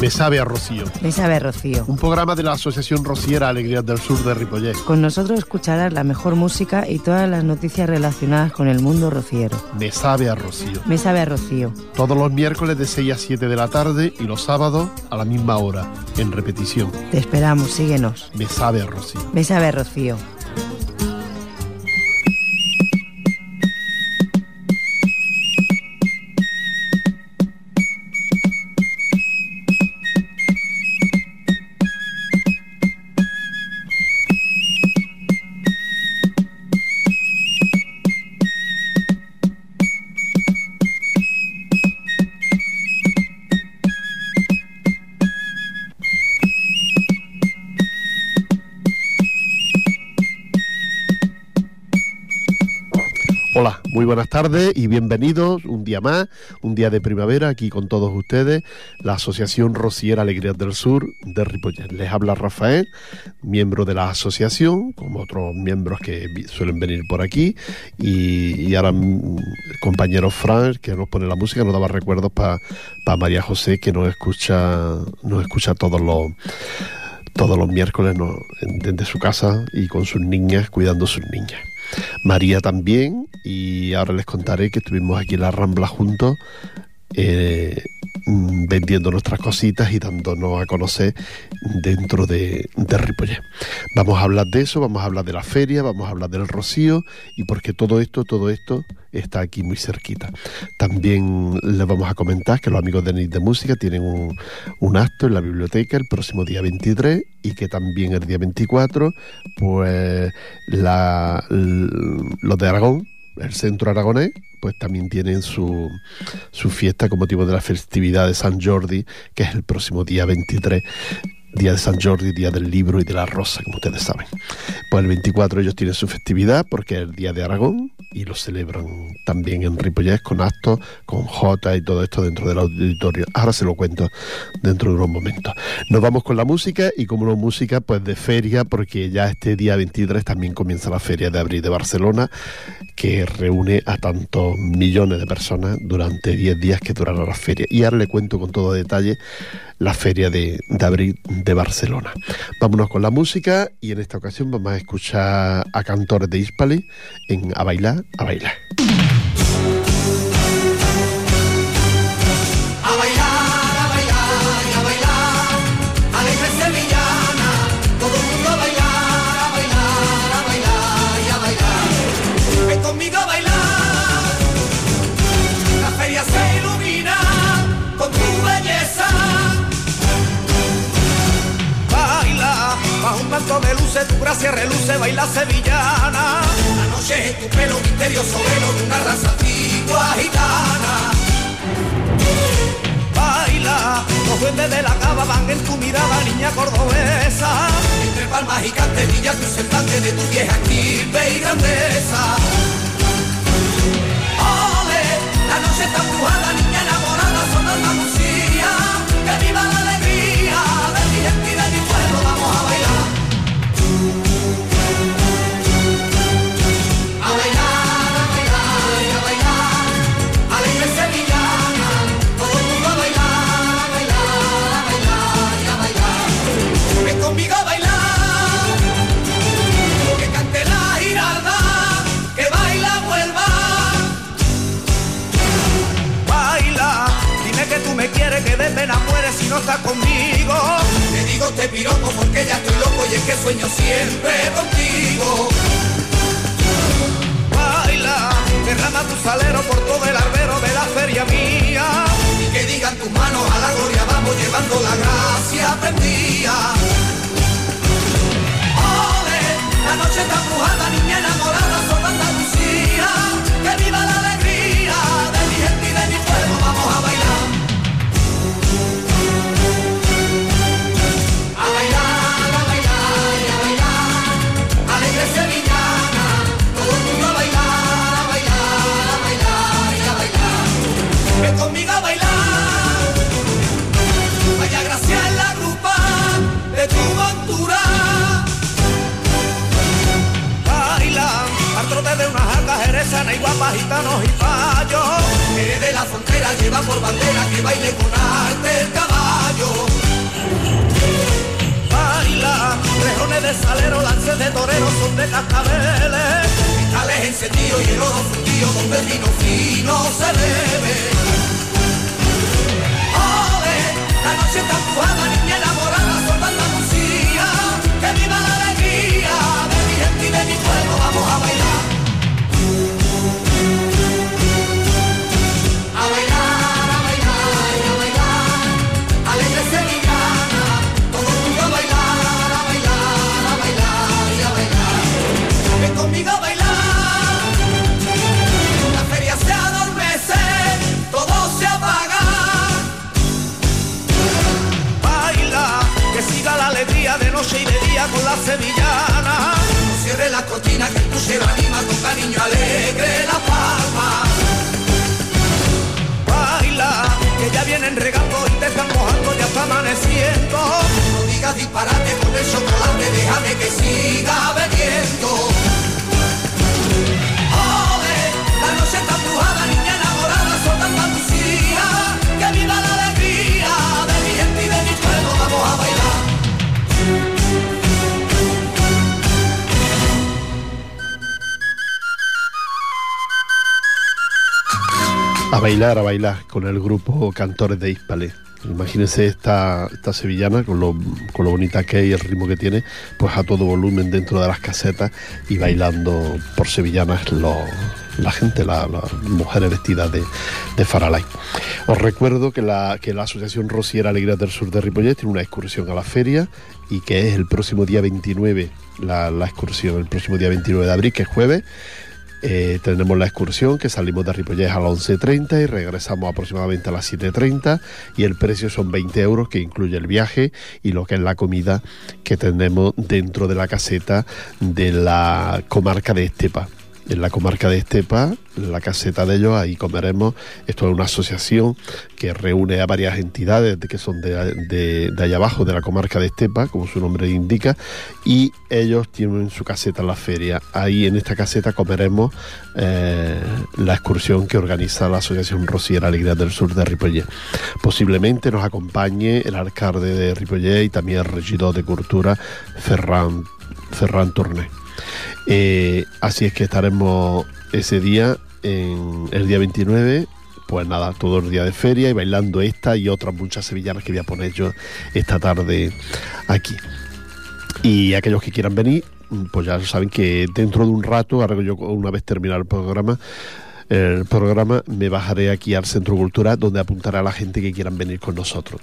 Me sabe a Rocío. Me sabe a Rocío. Un programa de la Asociación Rociera Alegrías del Sur de Ripollet. Con nosotros escucharás la mejor música y todas las noticias relacionadas con el mundo rociero. Me sabe a Rocío. Me sabe a Rocío. Todos los miércoles de 6 a 7 de la tarde y los sábados a la misma hora, en repetición. Te esperamos, síguenos. Me sabe a Rocío. Me sabe a Rocío. Muy buenas tardes y bienvenidos un día más, un día de primavera aquí con todos ustedes, la Asociación Rociera Alegrías del Sur de Ripollet. Les habla Rafael, miembro de la asociación, como otros miembros que suelen venir por aquí, y, ahora el compañero Frank, que nos pone la música, nos daba recuerdos para María José, que nos escucha, nos escucha todos los todos los miércoles desde su casa y con sus niñas, cuidando sus niñas. María también, y ahora les contaré que estuvimos aquí en la Rambla juntos eh, vendiendo nuestras cositas y dándonos a conocer dentro de, de. Vamos a hablar de eso, vamos a hablar de la feria, vamos a hablar del rocío y porque todo esto, todo esto está aquí muy cerquita. También les vamos a comentar que los amigos de NIT de Música tienen un, un acto en la biblioteca el próximo día 23 y que también el día 24 pues la, los de Aragón el centro aragonés, pues también tienen su, su fiesta con motivo de la festividad de San Jordi, que es el próximo día 23 día de San Jordi, día del libro y de la rosa, como ustedes saben. Pues el 24 ellos tienen su festividad porque es el día de Aragón y lo celebran también en Ripollés con actos, con Jota y todo esto dentro del auditorio. Ahora se lo cuento dentro de unos momentos. Nos vamos con la música y como no música, pues de feria, porque ya este día 23 también comienza la Feria de Abril de Barcelona, que reúne a tantos millones de personas durante 10 días que durará la feria. Y ahora le cuento con todo detalle la Feria de, de Abril de Barcelona. Vámonos con la música y en esta ocasión vamos a escuchar a cantores de Hispali en A Bailar, A Bailar. De luces, tu gracia reluce, baila sevillana. La noche tu pelo misterioso, velo de una raza antigua gitana. Baila, los duendes de la cava van en tu mirada, niña cordobesa. Entre palmas y canterillas, tu semblante de tu vieja estirpe y grandeza. Ole, la noche está empujada, niña estás conmigo. Te digo te piropo porque ya estoy loco y es que sueño siempre contigo. Baila, derrama tu salero por todo el arbero de la feria mía. Y que digan tus manos a la gloria, vamos llevando la gracia prendida. Ole, la noche está brujada, niña enamorada, cascabeles, cristales encendidos y el oro fundido donde el vino fino se bebe. ¡Ole! La noche está empujada, niña con la sevillana. No cierre la cortina que el crucero anima con cariño alegre la palma baila, que ya vienen regando y te están mojando, ya está amaneciendo. No digas disparate con el chocolate, déjame que siga bebiendo. A bailar, a bailar con el grupo Cantores de Hispale. Imagínense esta, esta sevillana con lo, con lo bonita que es y el ritmo que tiene, pues a todo volumen dentro de las casetas y bailando por sevillanas la gente, la- las mujeres vestidas de, de faralay. Os recuerdo que la, que la Asociación Rosiera Alegría del Sur de Ripollet tiene una excursión a la feria y que es el próximo día 29, la, la excursión, el próximo día 29 de abril, que es jueves. Eh, tenemos la excursión que salimos de Ripollés a las 11.30 y regresamos aproximadamente a las 7.30 y el precio son 20 euros que incluye el viaje y lo que es la comida que tenemos dentro de la caseta de la comarca de Estepa. En la comarca de Estepa, la caseta de ellos, ahí comeremos. Esto es una asociación que reúne a varias entidades de- que son de, de- de allá abajo, de la comarca de Estepa, como su nombre indica, y ellos tienen su caseta en la feria. Ahí en esta caseta comeremos eh, la excursión que organiza la Asociación Rosiera Alegría del Sur de Ripollet. Posiblemente nos acompañe el alcalde de Ripollet y también el regidor de Cultura, Ferran, Ferran Torné. Eh, así es que estaremos ese día, en el día 29, pues nada, todo el día de feria y bailando esta y otras muchas sevillanas que voy a poner yo esta tarde aquí. Y aquellos que quieran venir, pues ya saben que dentro de un rato, ahora yo una vez terminar el programa, el programa me bajaré aquí al Centro Cultural donde apuntaré a la gente que quieran venir con nosotros.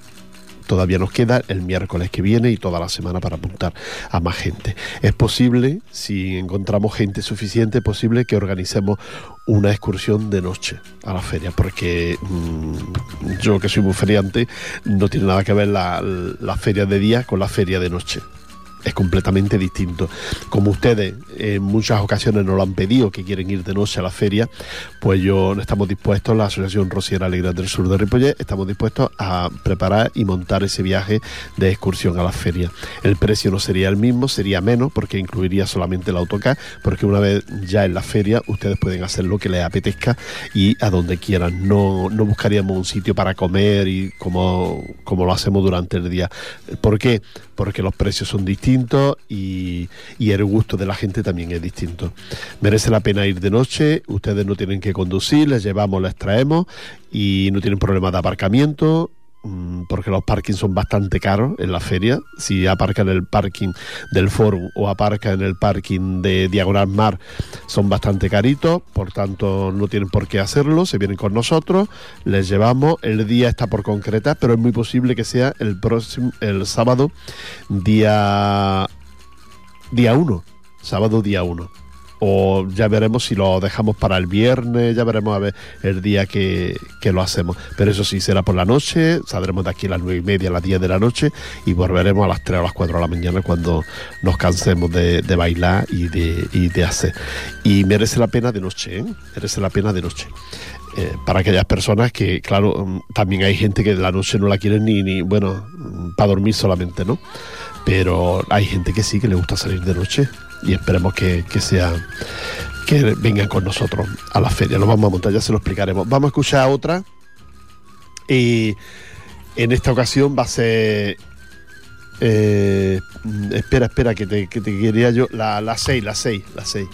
Todavía nos queda el miércoles que viene y toda la semana para apuntar a más gente. Es posible, si encontramos gente suficiente, es posible que organicemos una excursión de noche a la feria, porque mm, yo que soy muy feriante, no tiene nada que ver la, la feria de día con la feria de noche es completamente distinto. Como ustedes en muchas ocasiones nos lo han pedido, que quieren ir de noche a la feria, pues yo estamos dispuestos, la Asociación Rosiera Alegría del Sur de Ripollet, estamos dispuestos a preparar y montar ese viaje de excursión a la feria. El precio no sería el mismo, sería menos, porque incluiría solamente el autocar, porque una vez ya en la feria ustedes pueden hacer lo que les apetezca y a donde quieran. No, no buscaríamos un sitio para comer y como, como lo hacemos durante el día. ¿Por qué? Porque los precios son distintos y, y el gusto de la gente también es distinto. Merece la pena ir de noche, ustedes no tienen que conducir, les llevamos, les traemos y no tienen problema de aparcamiento porque los parkings son bastante caros en la feria. Si aparcan en el parking del Forum o aparcan en el parking de Diagonal Mar, son bastante caritos, por tanto no tienen por qué hacerlo, se vienen con nosotros, les llevamos, el día está por concretar, pero es muy posible que sea el próximo, el sábado, día día 1, sábado día 1. O ya veremos si lo dejamos para el viernes, ya veremos a ver el día que, que lo hacemos. Pero eso sí, será por la noche, saldremos de aquí a las nueve y media, a las 10 de la noche y volveremos a las 3 o las 4 de la mañana cuando nos cansemos de, bailar y de, y de hacer. Y merece la pena de noche, ¿eh? merece la pena de noche. Eh, para aquellas personas que, claro, mm, también hay gente que de la noche no la quieren ni, ni bueno, mm, para dormir solamente, ¿no? Pero hay gente que sí, que le gusta salir de noche y esperemos que, que sea que vengan con nosotros a la feria. Lo vamos a montar, ya se lo explicaremos. Vamos a escuchar otra. Y en esta ocasión va a ser Eh, espera, espera, que te, que te quería yo. La 6, la 6, la 6.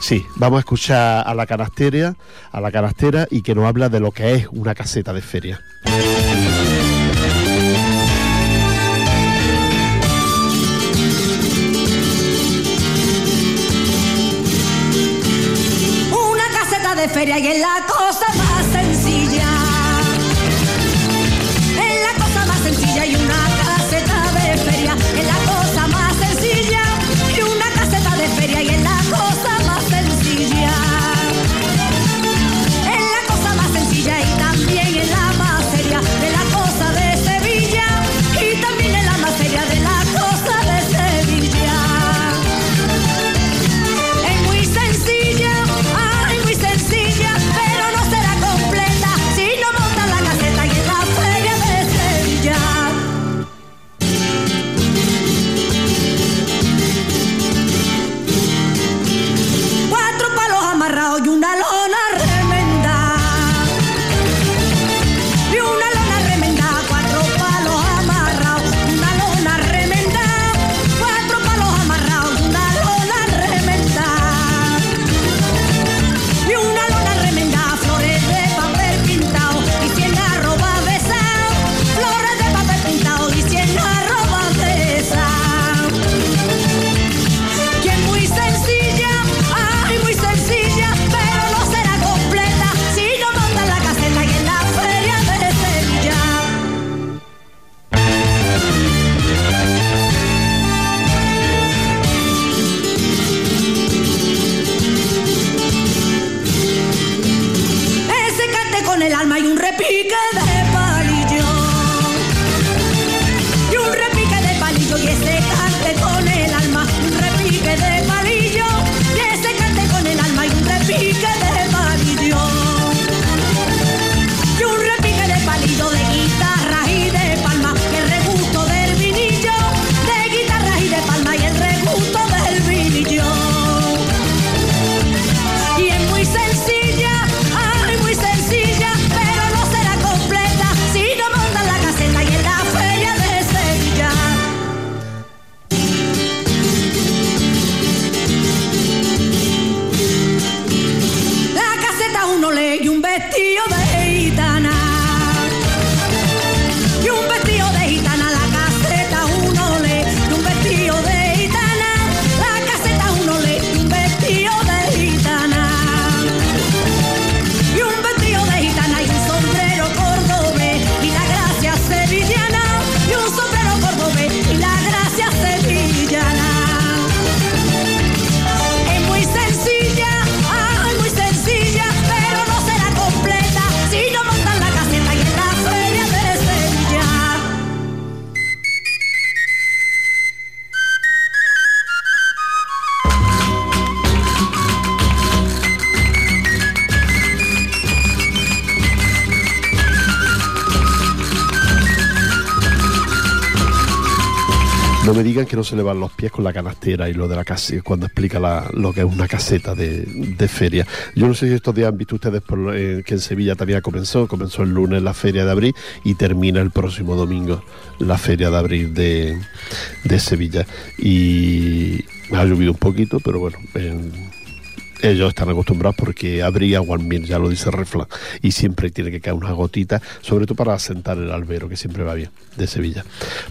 Sí, vamos a escuchar a la canastera, a la canastera y que nos habla de lo que es una caseta de feria. Feria y es la cosa más se le van los pies con la canastera y lo de la caseta, cuando explica la- lo que es una caseta de, feria. Yo no sé si estos días han visto ustedes por, eh, que en Sevilla también comenzó, comenzó el lunes la feria de abril y termina el próximo domingo la feria de abril de, de Sevilla. Y ha llovido un poquito, pero bueno, en- ellos están acostumbrados porque habría Guanmir, ya lo dice refrán, y siempre tiene que caer una gotita, sobre todo para asentar el albero, que siempre va bien, de Sevilla.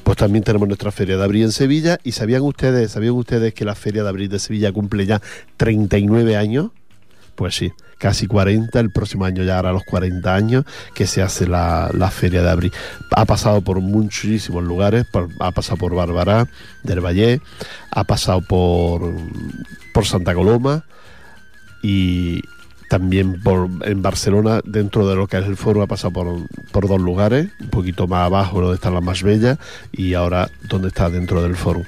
Pues también tenemos nuestra Feria de Abril en Sevilla, y ¿sabían ustedes, sabían ustedes que la Feria de Abril de Sevilla cumple ya 39 años? Pues sí, casi 40, el próximo año ya hará los 40 años que se hace la, la Feria de Abril. Ha pasado por muchísimos lugares, ha pasado por Bárbara del Valle, ha pasado por, por Santa Coloma, y también por, en Barcelona, dentro de lo que es el foro, ha pasado por, por dos lugares, un poquito más abajo donde están las más bellas y ahora donde está dentro del foro.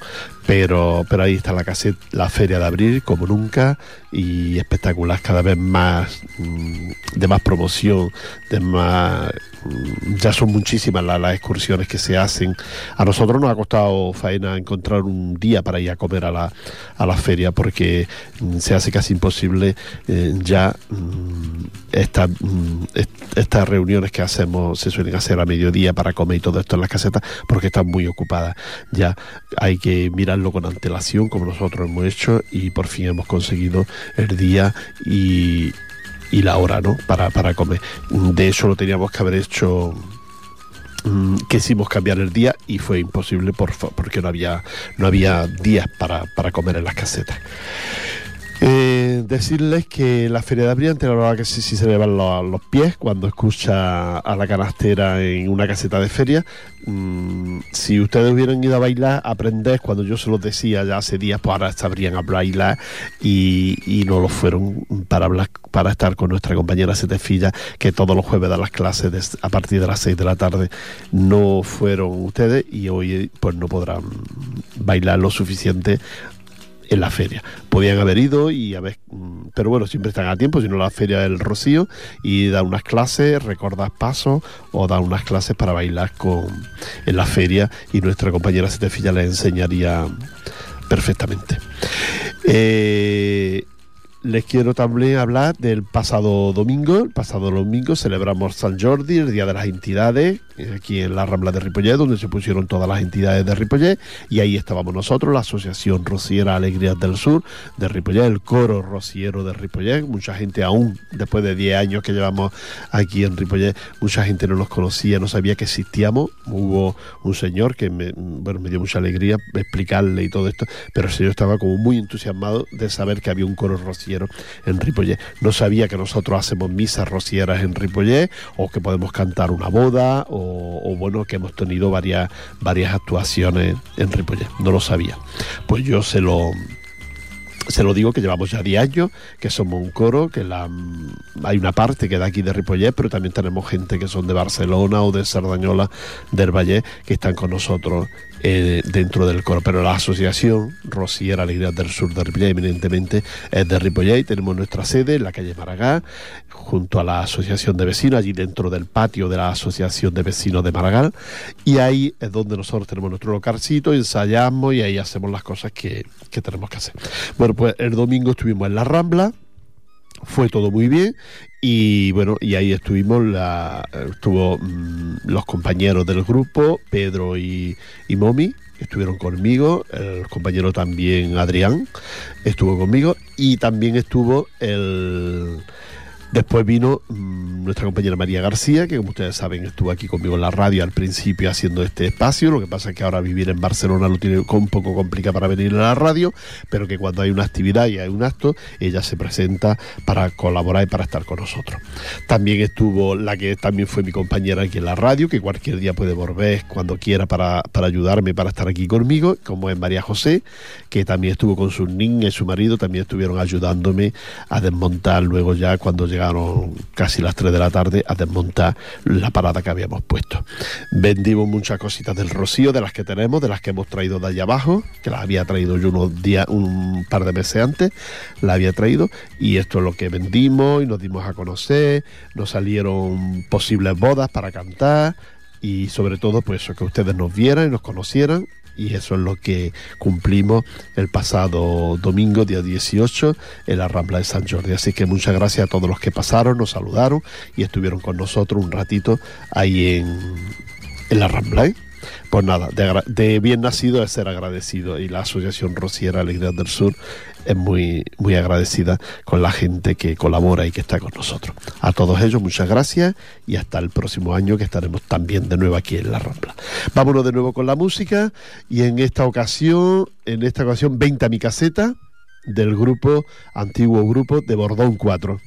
Pero, pero ahí está la cassette, la feria de abril, como nunca, y espectacular, cada vez más, mm, de más promoción, de más mm, ya son muchísimas la- las excursiones que se hacen. A nosotros nos ha costado faena encontrar un día para ir a comer a la, a la feria porque mm, se hace casi imposible eh, ya esta, est- estas reuniones que hacemos se suelen hacer a mediodía para comer y todo esto en las casetas porque están muy ocupadas. Ya hay que con antelación como nosotros hemos hecho y por fin hemos conseguido el día y, y la hora, ¿no? Para, para comer. De hecho, lo teníamos que haber hecho. mm, Quisimos cambiar el día y fue imposible por, porque no había, no había días para, para comer en las casetas. Decirles que la Feria de Abril, ante la verdad que sí, se le van los, pies cuando escucha a la canastera en una caseta de feria. Mm, si ustedes hubieran ido a bailar, aprender, cuando yo se los decía ya hace días, pues ahora sabrían a bailar y, y no lo fueron para hablar, para estar con nuestra compañera Setefilla, que todos los jueves da las clases a partir de las 6 de la tarde. No fueron ustedes y hoy pues no podrán bailar lo suficiente en la feria. Podían haber ido y haber, mm, pero bueno, siempre están a tiempo, si no la feria del Rocío y dar unas clases, recordar pasos o dar unas clases para bailar con en la feria y nuestra compañera Setefilla les enseñaría perfectamente. Eh, les quiero también hablar del pasado domingo. El pasado domingo celebramos San Jordi, el Día de las Entidades, aquí en la Rambla de Ripollet, donde se pusieron todas las entidades de Ripollet. Y ahí estábamos nosotros, la Asociación Rociera Alegrías del Sur de Ripollet, el coro rociero de Ripollet. Mucha gente aún, después de 10 años que llevamos aquí en Ripollet, mucha gente no nos conocía, no sabía que existíamos. Hubo un señor que me, bueno, me dio mucha alegría explicarle y todo esto, pero el señor estaba como muy entusiasmado de saber que había un coro rociero en Ripollet. No sabía que nosotros hacemos misas rocieras en Ripollet o que podemos cantar una boda o, o bueno, que hemos tenido varias, varias actuaciones en Ripollet. No lo sabía. Pues yo se lo, se lo digo que llevamos ya 10 años, que somos un coro, que la, hay una parte que da aquí de Ripollet, pero también tenemos gente que son de Barcelona o de Sardañola, del Valle, que están con nosotros eh, dentro del coro. Pero la asociación Rociera Alegría del Sur de Ripollet, eminentemente, es de Ripollet y tenemos nuestra sede en la calle Maragall, junto a la asociación de vecinos, allí dentro del patio de la asociación de vecinos de Maragall. Y ahí es donde nosotros tenemos nuestro localcito, ensayamos y ahí hacemos las cosas que, que tenemos que hacer. Bueno, pues el domingo estuvimos en la Rambla, fue todo muy bien y bueno, y ahí estuvimos, la, estuvo mm, los compañeros del grupo, Pedro y, y Momi, estuvieron conmigo, el compañero también Adrián estuvo conmigo y también estuvo el... Después vino mm, nuestra compañera María García, que como ustedes saben estuvo aquí conmigo en la radio al principio haciendo este espacio. Lo que pasa es que ahora vivir en Barcelona lo tiene un poco complicado para venir a la radio, pero que cuando hay una actividad y hay un acto, ella se presenta para colaborar y para estar con nosotros. También estuvo la que también fue mi compañera aquí en la radio, que cualquier día puede volver cuando quiera para, para ayudarme, para estar aquí conmigo, como es María José, que también estuvo con sus niñas y su marido, también estuvieron ayudándome a desmontar luego ya cuando llegaron casi las 3 de la tarde a desmontar la parada que habíamos puesto. Vendimos muchas cositas del rocío, de las que tenemos, de las que hemos traído de allá abajo, que las había traído yo unos días, un par de meses antes, la había traído, y esto es lo que vendimos y nos dimos a conocer, nos salieron posibles bodas para cantar, y sobre todo pues eso, que ustedes nos vieran y nos conocieran y eso es lo que cumplimos el pasado domingo, día 18, en la Rambla de San Jordi. Así que muchas gracias a todos los que pasaron, nos saludaron y estuvieron con nosotros un ratito ahí en, en la Rambla. ¿eh? Pues nada, de, bien nacido es ser agradecido y la Asociación Rociera Alegría del Sur es muy, muy agradecida con la gente que colabora y que está con nosotros. A todos ellos, muchas gracias y hasta el próximo año que estaremos también de nuevo aquí en La Rambla. Vámonos de nuevo con la música y en esta ocasión, en esta ocasión, 20 a mi caseta del grupo, antiguo grupo de Bordón 4.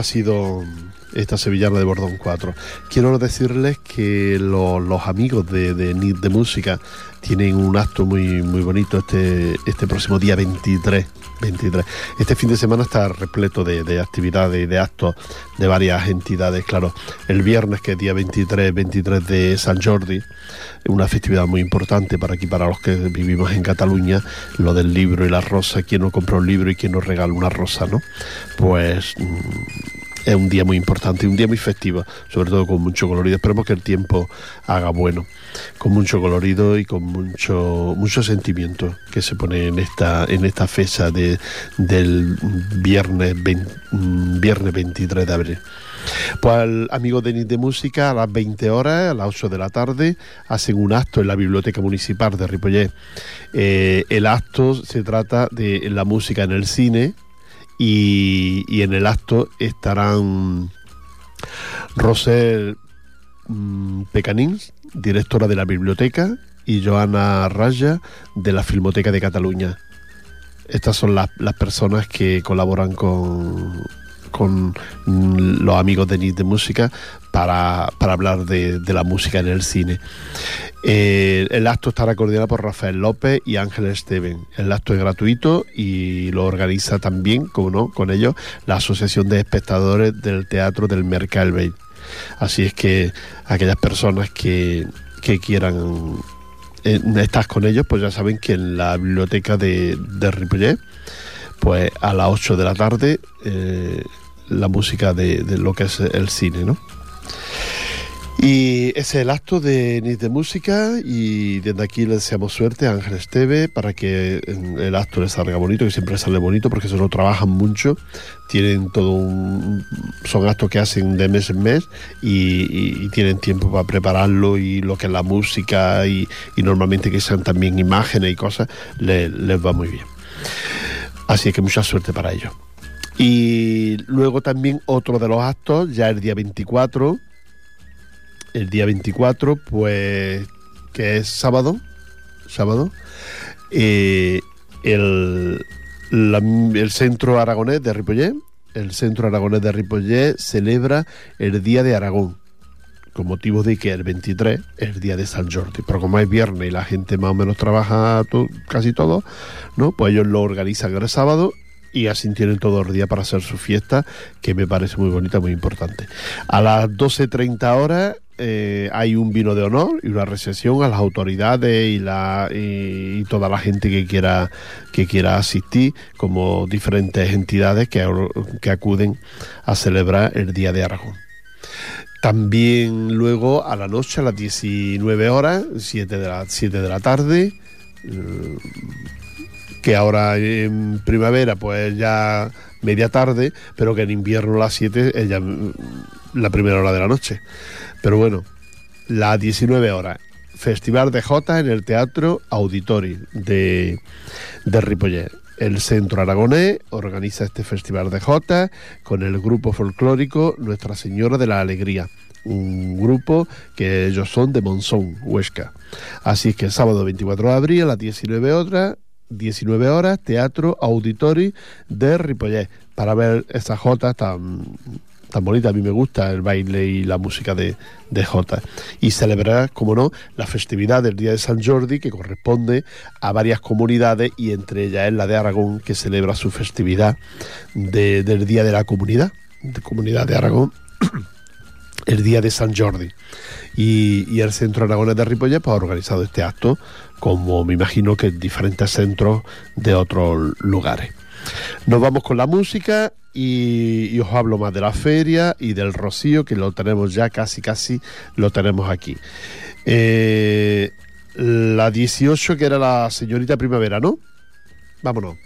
Ha sido esta sevillana de Bordón 4. Quiero decirles que lo- los amigos de, de de Música tienen un acto muy, muy bonito este, este próximo día 23. 23. Este fin de semana está repleto de, de actividades y de actos de varias entidades. Claro, el viernes, que es día 23, 23 de San Jordi, una festividad muy importante para aquí, para los que vivimos en Cataluña, lo del libro y la rosa, quien no compra un libro y quien nos regala una rosa, ¿no? Pues mm, es un día muy importante, un día muy festivo, sobre todo con mucho colorido. Esperemos que el tiempo haga bueno, con mucho colorido y con mucho mucho sentimiento que se pone en esta en esta fecha de, del viernes 20 mm, viernes 23 de abril. Pues al amigo de Nit de Música a las 20 horas, a las 8 de la tarde, hacen un acto en la Biblioteca Municipal de Ripollet. Eh, el acto se trata de la música en el cine y, en el acto estarán Rosel mm, Pecanins, directora de la biblioteca, y Joana Raya, de la Filmoteca de Cataluña. Estas son las personas que colaboran con, con los amigos de NIT de Música para, para hablar de, de la música en el cine. Eh, el acto estará coordinado por Rafael López y Ángel Esteven. El acto es gratuito y lo organiza también, como no, con ellos, la Asociación de Espectadores del Teatro del Mercalbey. Así es que aquellas personas que, que quieran eh, estar con ellos, pues ya saben que en la biblioteca de, de Ripollet, pues a las 8 de la tarde, eh, la música de, de lo que es el cine, ¿no? Y ese es el acto de NIT de Música y desde aquí le deseamos suerte a Ángel Esteve para que el acto le salga bonito, que siempre sale bonito porque se lo trabajan mucho, tienen todo un... son actos que hacen de mes en mes y, tienen tiempo para prepararlo y lo que es la música y, y normalmente que sean también imágenes y cosas, le- les va muy bien. Así que mucha suerte para ellos. Y luego también otro de los actos, ya el día 24, el día 24, pues, que es sábado, sábado, eh, el, el Centro Aragonés de Ripollet, el Centro Aragonés de Ripollet celebra el Día de Aragón, con motivo de que el 23 es el Día de San Jordi, pero como es viernes y la gente más o menos trabaja casi todo, ¿no? Pues ellos lo organizan el sábado y así tienen todo el día para hacer su fiesta, que me parece muy bonita, muy importante. A las 12.30 horas eh, hay un vino de honor y una recepción a las autoridades y, la, y, toda la gente que quiera, que quiera asistir, como diferentes entidades que, que acuden a celebrar el Día de Aragón. También luego a la noche, a las 19 horas, 7 de la, 7 de la tarde, eh, que ahora en primavera pues ya media tarde, pero que en invierno a las 7 es ya la primera hora de la noche. Pero bueno, las 19 horas, Festival de Jota en el Teatro Auditori de, de Ripollet. El Centro Aragonés organiza este Festival de Jota con el grupo folclórico Nuestra Señora de la Alegría, un grupo que ellos son de Monzón, Huesca. Así es que el sábado 24 de abril a las 19 horas 19 horas, Teatro Auditori de Ripollet, para ver esas jotas tan, tan bonitas. A mí me gusta el baile y la música de, de jotas. Y celebrar, como no, la festividad del Día de San Jordi, que corresponde a varias comunidades y entre ellas es la de Aragón, que celebra su festividad de- del Día de la Comunidad, Comunidad de Aragón. el día de San Jordi. Y, el Centro Aragonés de Ripollet pues, ha organizado este acto, como me imagino que en diferentes centros de otros lugares. Nos vamos con la música y, y os hablo más de la feria y del rocío, que lo tenemos ya casi, casi lo tenemos aquí. Eh, la 18, que era la señorita primavera, ¿no? Vámonos.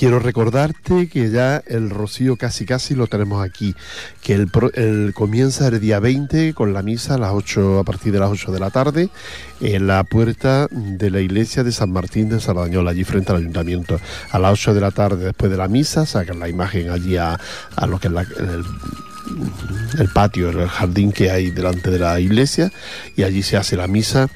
Quiero recordarte que ya el rocío casi casi lo tenemos aquí, que el, comienza el día 20 con la misa a las 8 a partir de las 8 de la tarde en la puerta de la iglesia de San Martín de Sardañola, allí frente al ayuntamiento. A las 8 de la tarde después de la misa sacan la imagen allí a, a lo que es la- el patio, el jardín que hay delante de la iglesia y allí se hace la misa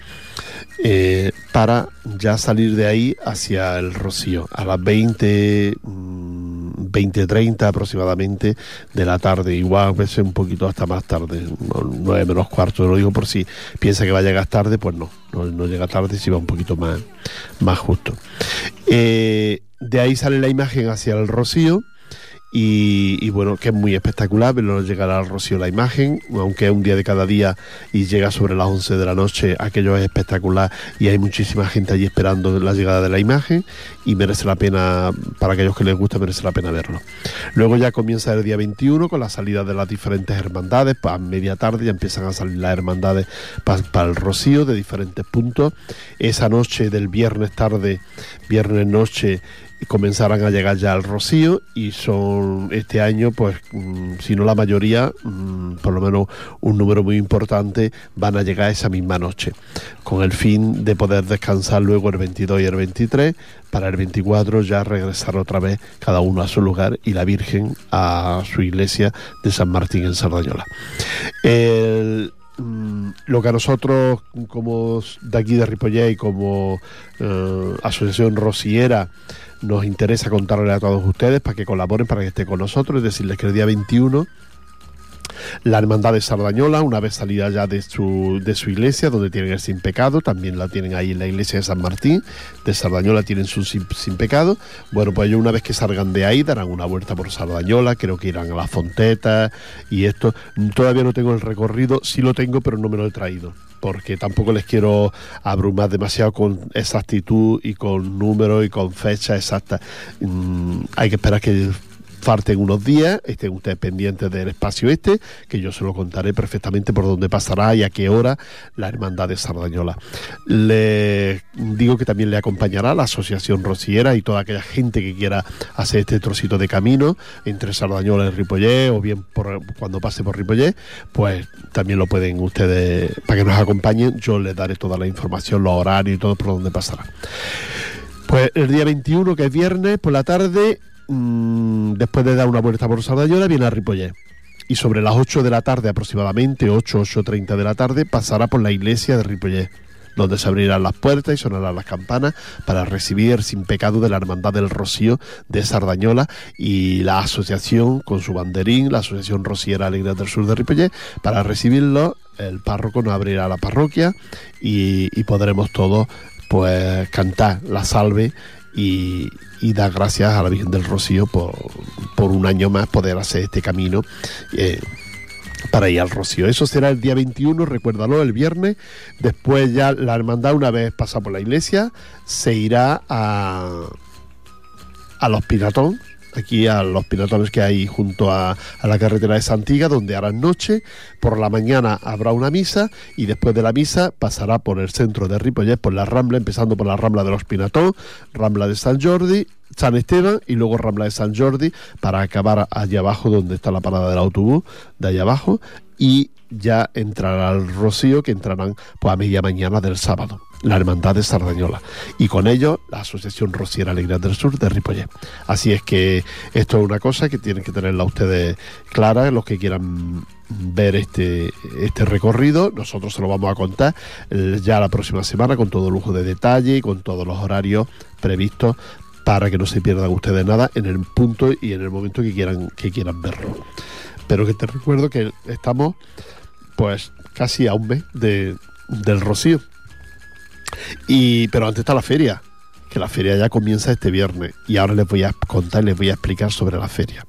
eh, para ya salir de ahí hacia el Rocío a las 20, mm, 20.30 aproximadamente de la tarde, igual a veces un poquito hasta más tarde, 9 menos cuarto, lo digo por si piensa que va a llegar tarde, pues no, no, no llega tarde, si va un poquito más, más justo. Eh, de ahí sale la imagen hacia el Rocío. Y, bueno, que es muy espectacular verlo llegar al Rocío la imagen, aunque es un día de cada día y llega sobre las 11 de la noche, aquello es espectacular y hay muchísima gente allí esperando la llegada de la imagen y merece la pena, para aquellos que les gusta, merece la pena verlo. Luego ya comienza el día 21 con la salida de las diferentes hermandades, a media tarde ya empiezan a salir las hermandades para el Rocío de diferentes puntos. Esa noche del viernes tarde, viernes noche, comenzarán a llegar ya al Rocío y son este año, pues mm, si no la mayoría, mm, por lo menos un número muy importante, van a llegar esa misma noche, con el fin de poder descansar luego el 22 y el 23, para el 24 ya regresar otra vez cada uno a su lugar y la Virgen a su iglesia de San Martín en Sardañola. Mm, lo que a nosotros como de aquí de Ripollet y como eh, Asociación Rociera nos interesa contarle a todos ustedes para que colaboren, para que estén con nosotros, es decirles que el día 21 la hermandad de Sardañola, una vez salida ya de su, de su iglesia, donde tienen el sin pecado, también la tienen ahí en la iglesia de San Martín, de Sardañola tienen su sin, sin pecado. Bueno, pues ellos una vez que salgan de ahí darán una vuelta por Sardañola, creo que irán a la Fonteta y esto. Todavía no tengo el recorrido, sí lo tengo, pero no me lo he traído porque tampoco les quiero abrumar demasiado con exactitud y con números y con fecha exacta. Mm, hay que esperar que falten unos días, estén ustedes pendientes del espacio este, que yo se lo contaré perfectamente por dónde pasará y a qué hora la Hermandad de Sardañola. Le digo que también le acompañará la Asociación Rociera y toda aquella gente que quiera hacer este trocito de camino entre Sardañola y Ripollet, o bien por, cuando pase por Ripollet, pues también lo pueden ustedes, para que nos acompañen, yo les daré toda la información, los horarios y todo por dónde pasará. Pues el día 21, que es viernes, por la tarde, mmm, después de dar una vuelta por Sardañola, viene a Ripollet. Y sobre las 8 de la tarde aproximadamente, 8, 8.30 de la tarde, pasará por la iglesia de Ripollet, donde se abrirán las puertas y sonarán las campanas para recibir sin pecado de la Hermandad del Rocío de Sardañola y la asociación con su banderín, la Asociación Rociera Alegría del Sur de Ripollet, para recibirlo el párroco nos abrirá la parroquia y, y podremos todos pues cantar la salve y, dar gracias a la Virgen del Rocío por, por un año más poder hacer este camino eh, para ir al Rocío. Eso será el día 21, recuérdalo, el viernes. Después ya la hermandad, una vez pasa por la iglesia, se irá a, a los Pinatón, aquí a los pinatones que hay junto a, a, la carretera de Santiga, donde harán noche. Por la mañana habrá una misa y después de la misa pasará por el centro de Ripollet, por la Rambla, empezando por la Rambla de los Pinatón, Rambla de San Jordi, San Esteban y luego Rambla de San Jordi para acabar allá abajo donde está la parada del autobús, de allá abajo, y ya entrará el Rocío, que entrarán pues, a media mañana del sábado, la Hermandad de Sardañola, y con ello la Asociación Rociera Alegría del Sur de Ripollet. Así es que esto es una cosa que tienen que tenerla ustedes clara, los que quieran ver este, este recorrido, nosotros se lo vamos a contar eh, ya la próxima semana con todo lujo de detalle y con todos los horarios previstos para que no se pierdan ustedes nada en el punto y en el momento que quieran, que quieran verlo. Pero que te recuerdo que estamos pues casi a un mes de, del Rocío. Y, pero antes está la feria, que la feria ya comienza este viernes y ahora les voy a contar y les voy a explicar sobre la feria.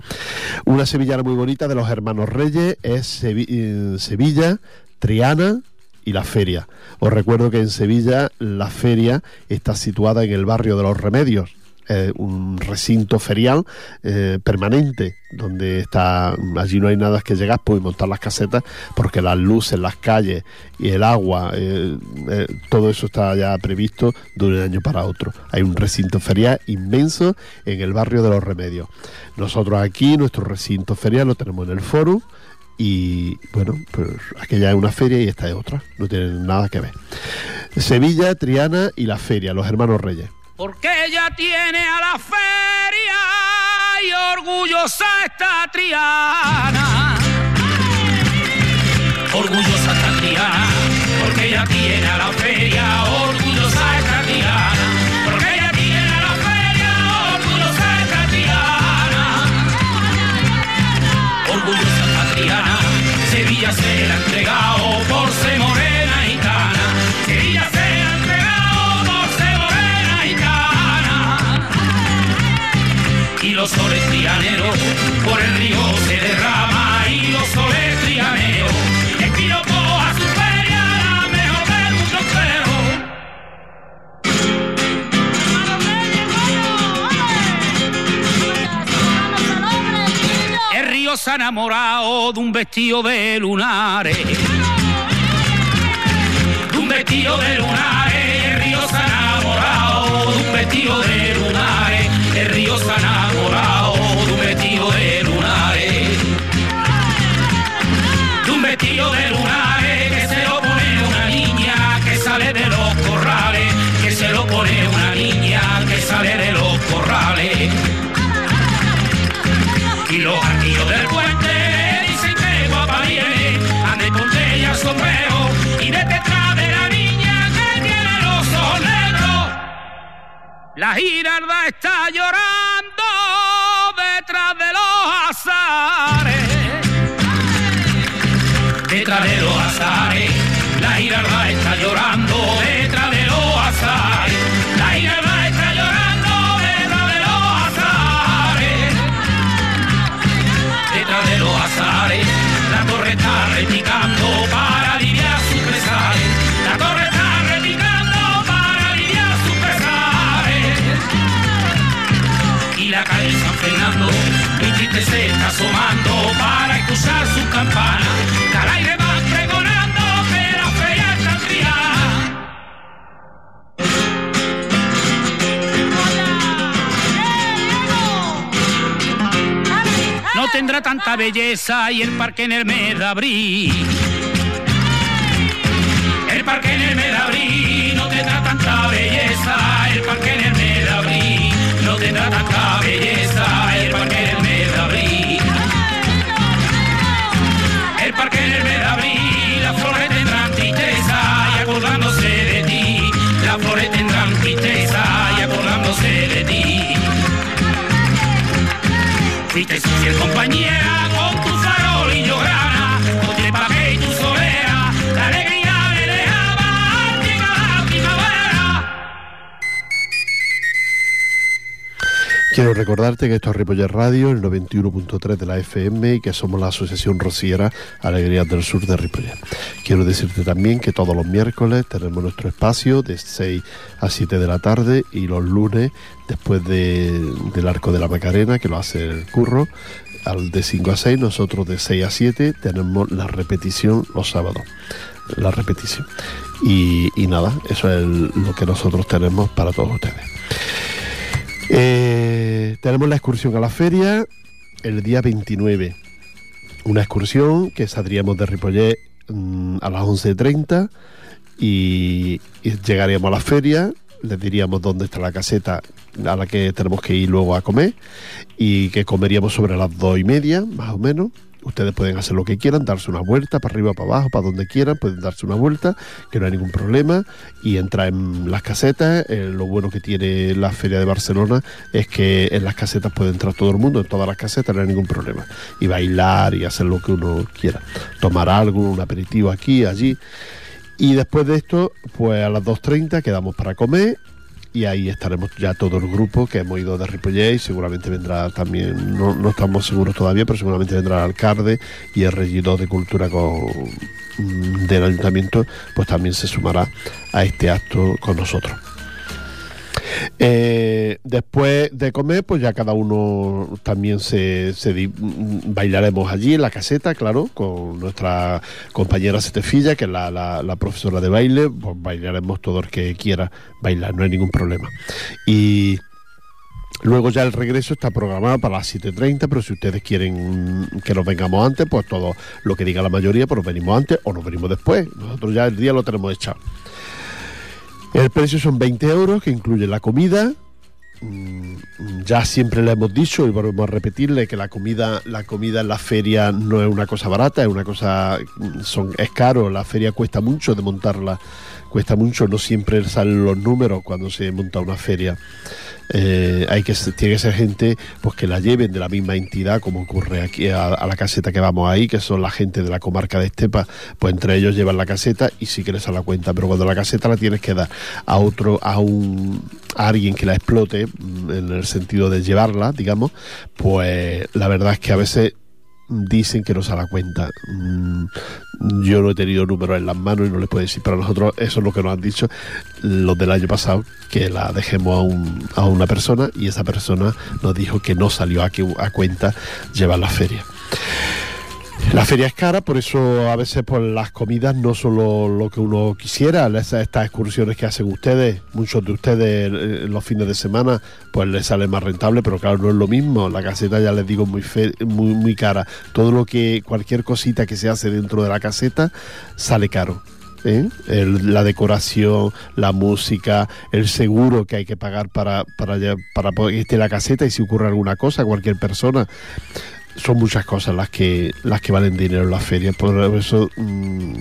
Una sevillana muy bonita de los hermanos Reyes es Sevi Sevilla, Triana y la feria. Os recuerdo que en Sevilla la feria está situada en el barrio de los Remedios, eh, un recinto ferial eh, permanente donde está allí no hay nada que llegar pues montar las casetas porque las luces las calles y el agua eh, todo eso está ya previsto de un año para otro hay un recinto ferial inmenso en el barrio de los remedios nosotros aquí nuestro recinto ferial lo tenemos en el foro y bueno, pues aquella es una feria y esta es otra, no tienen nada que ver. Sevilla, Triana y la feria, los hermanos Reyes. Porque ella tiene a la feria y orgullosa está Triana. Orgullosa está Triana, porque ella tiene a la feria, orgullosa Se ha enamorado de un vestido de lunares. De un vestido de lunares. El río se ha enamorado de un vestido de lunares. El río se ha enamorado de un vestido de lunares. De un vestido de lunares que se lo pone una niña que sale de los corrales. Que se lo pone una niña que sale de los corrales. La girarda está llorando detrás de los azares. Detrás de los azares, triste se está asomando para escuchar sus campanas. Que al aire van pregonando que la feria está enfriada. No tendrá tanta belleza y el parque en el mes de abril. El parque en el mes de abril Fuiste su fiel compañera Quiero recordarte que esto es Ripollet Radio, el 91.3 de la FM y que somos la Asociación Rociera Alegrías del Sur de Ripollet. Quiero decirte también que todos los miércoles tenemos nuestro espacio de 6 a 7 de la tarde y los lunes, después de- del Arco de la Macarena, que lo hace el curro, al de 5 a 6, nosotros de 6 a 7 tenemos la repetición los sábados. La repetición. Y, nada, eso es lo que nosotros tenemos para todos ustedes. Eh, tenemos la excursión a la feria el día 29. Una excursión que saldríamos de Ripollet mm, a las 11.30 y, y llegaríamos a la feria, les diríamos dónde está la caseta a la que tenemos que ir luego a comer y que comeríamos sobre las dos y media, más o menos. Ustedes pueden hacer lo que quieran, darse una vuelta para arriba, para abajo, para donde quieran, pueden darse una vuelta, que no hay ningún problema, y entrar en las casetas. Eh, lo bueno que tiene la Feria de Barcelona es que en las casetas puede entrar todo el mundo, en todas las casetas no hay ningún problema. Y bailar y hacer lo que uno quiera. Tomar algo, un aperitivo aquí, allí. Y después de esto, pues a las 2.30 quedamos para comer y ahí estaremos ya todo el grupo que hemos ido de Ripollet y seguramente vendrá también, no, no estamos seguros todavía, pero seguramente vendrá el alcalde y el regidor de cultura con, mm, del ayuntamiento, pues también se sumará a este acto con nosotros. Eh, después de comer, pues ya cada uno también se, mm, bailaremos allí en la caseta, claro, con nuestra compañera Setefilla, que es la, profesora de baile, pues bailaremos todo el que quiera bailar, no hay ningún problema. Y luego ya el regreso está programado para las 7.30, pero si ustedes quieren que nos vengamos antes, pues todo lo que diga la mayoría, pues nos venimos antes o nos venimos después. Nosotros ya el día lo tenemos echado. El precio son 20 euros, que incluye la comida. Mm, Ya siempre le hemos dicho y volvemos a repetirle que la comida, la comida en la feria no es una cosa barata, es una cosa, mm, son, es caro, la feria cuesta mucho de montarla, cuesta mucho, no siempre salen los números cuando se monta una feria. Eh, hay que tiene que ser gente pues que la lleven de la misma entidad como ocurre aquí a, la caseta que vamos ahí que son la gente de la comarca de Estepa. Pues entre ellos llevan la caseta y sí que les a la cuenta pero cuando la caseta la tienes que dar a otro a un a alguien que la explote mm, en el sentido de llevarla digamos pues la verdad es que a veces dicen que no se da cuenta. Mm, Yo no he tenido números en las manos y no les puedo decir, pero nosotros eso es lo que nos han dicho los del año pasado, que la dejemos a, un- a una persona y esa persona nos dijo que no salió a, que- a cuenta llevar la feria. La feria es cara, por eso a veces pues, las comidas no son lo, lo que uno quisiera. Las- Estas excursiones que hacen ustedes, muchos de ustedes eh, los fines de semana, pues les sale más rentable, pero claro, no es lo mismo. La caseta, ya les digo, muy, muy, cara. Todo lo que, cualquier cosita que se hace dentro de la caseta, sale caro. ¿eh? La decoración, la música, el seguro que hay que pagar para, para, para que esté la caseta y si ocurre alguna cosa, cualquier persona son muchas cosas las que las que valen dinero en las ferias por eso mm,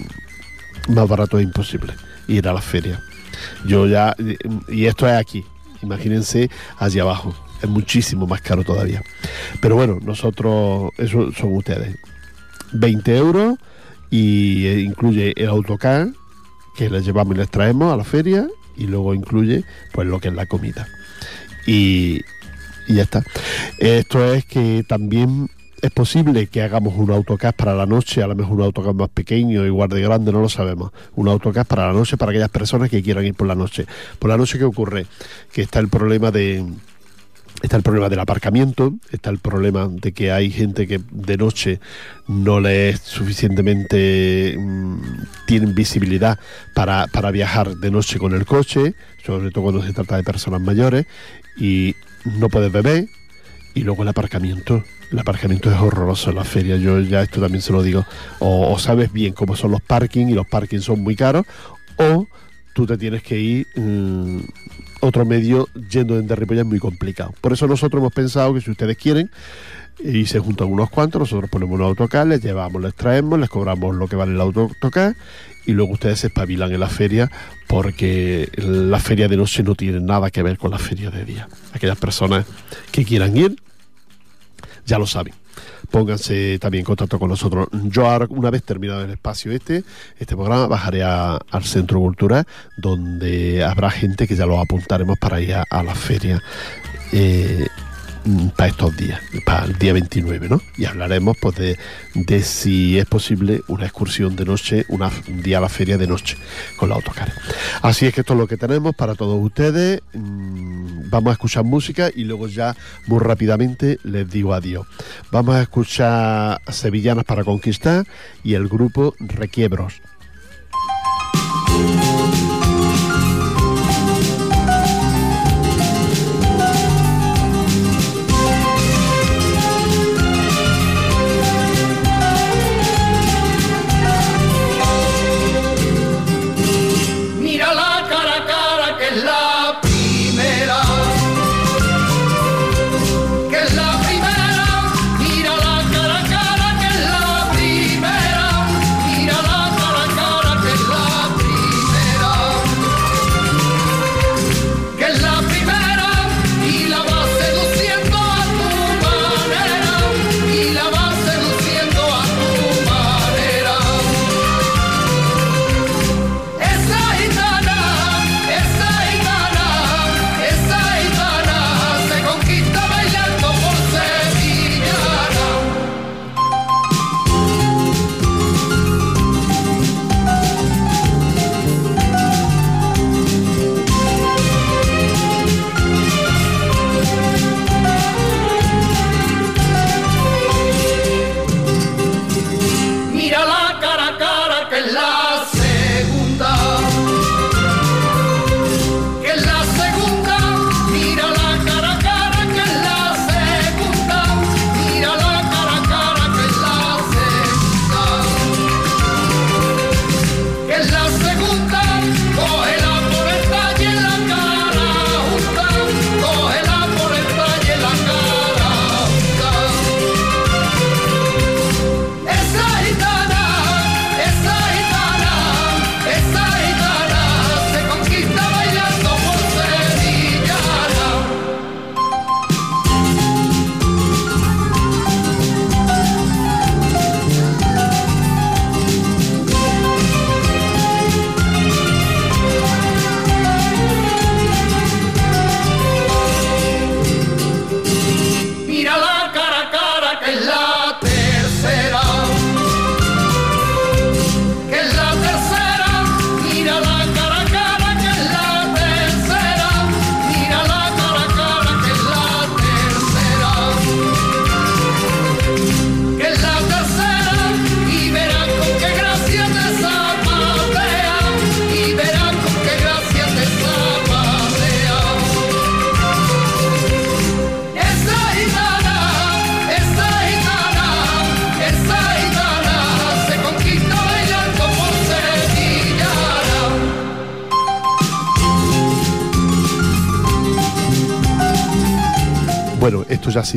más barato es imposible ir a las ferias yo ya y esto es aquí imagínense allá abajo es muchísimo más caro todavía. Pero bueno nosotros eso son ustedes. 20 euros y eh, incluye el autocar que les llevamos y les traemos a la feria y luego incluye pues lo que es la comida. Y, y ya está. Esto es que también es posible que hagamos un autocast para la noche, a lo mejor un autocast más pequeño, igual de grande, no lo sabemos. Un autocast para la noche, para aquellas personas que quieran ir por la noche. Por la noche, ¿qué ocurre? Que está el problema de... Está el problema del aparcamiento, está el problema de que hay gente que de noche no le es suficientemente, mm, tienen visibilidad para, para viajar de noche con el coche, sobre todo cuando se trata de personas mayores, y no puedes beber, y luego el aparcamiento. El aparcamiento es horroroso en la feria, yo ya esto también se lo digo. O, o sabes bien cómo son los parkings y los parkings son muy caros, o tú te tienes que ir mm, otro medio yendo desde Ripollet es muy complicado. Por eso nosotros hemos pensado que si ustedes quieren y se juntan unos cuantos, nosotros ponemos un autocar, les llevamos, les traemos, les cobramos lo que vale el autocar y luego ustedes se espabilan en la feria porque la feria de noche no tiene nada que ver con la feria de día. Aquellas personas que quieran ir ya lo saben. Pónganse también en contacto con nosotros. Yo ahora, una vez terminado el espacio este, este programa, bajaré al Centro Cultural, donde habrá gente que ya lo apuntaremos para ir a, la feria eh, para estos días, para el día 29, ¿no? Y hablaremos pues de, si es posible una excursión de noche, un día a la feria de noche con la autocar. Así es que esto es lo que tenemos para todos ustedes. Mm, Vamos a escuchar música y luego ya muy rápidamente les digo adiós. Vamos a escuchar Sevillanas para Conquistar y el grupo Requiebros.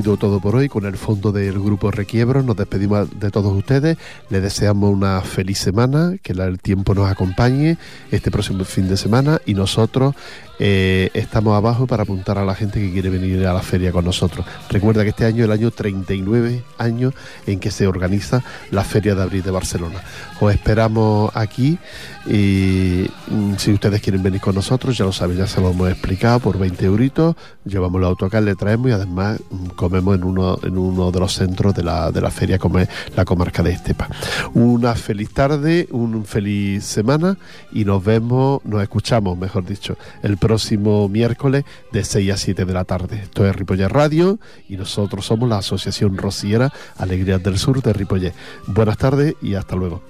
Todo por hoy con el fondo del grupo Requiebro. Nos despedimos de todos ustedes. Les deseamos una feliz semana, que el tiempo nos acompañe este próximo fin de semana y nosotros eh, estamos abajo para apuntar a la gente que quiere venir a la feria con nosotros. Recuerda que este año es el año 39 años en que se organiza la Feria de Abril de Barcelona. Os esperamos aquí y mm, si ustedes quieren venir con nosotros, ya lo saben, ya se lo hemos explicado, por 20 euritos, llevamos el autocar, le traemos y además mm, comemos en uno, en uno de los centros de la, de la feria, como es la comarca de Estepa. Una feliz tarde, un feliz semana y nos vemos, nos escuchamos, mejor dicho, el próximo miércoles de 6 a 7 de la tarde. Esto es Ripollet Radio y nosotros somos la Asociación Rociera Alegrías del Sur de Ripollet. Buenas tardes y hasta luego.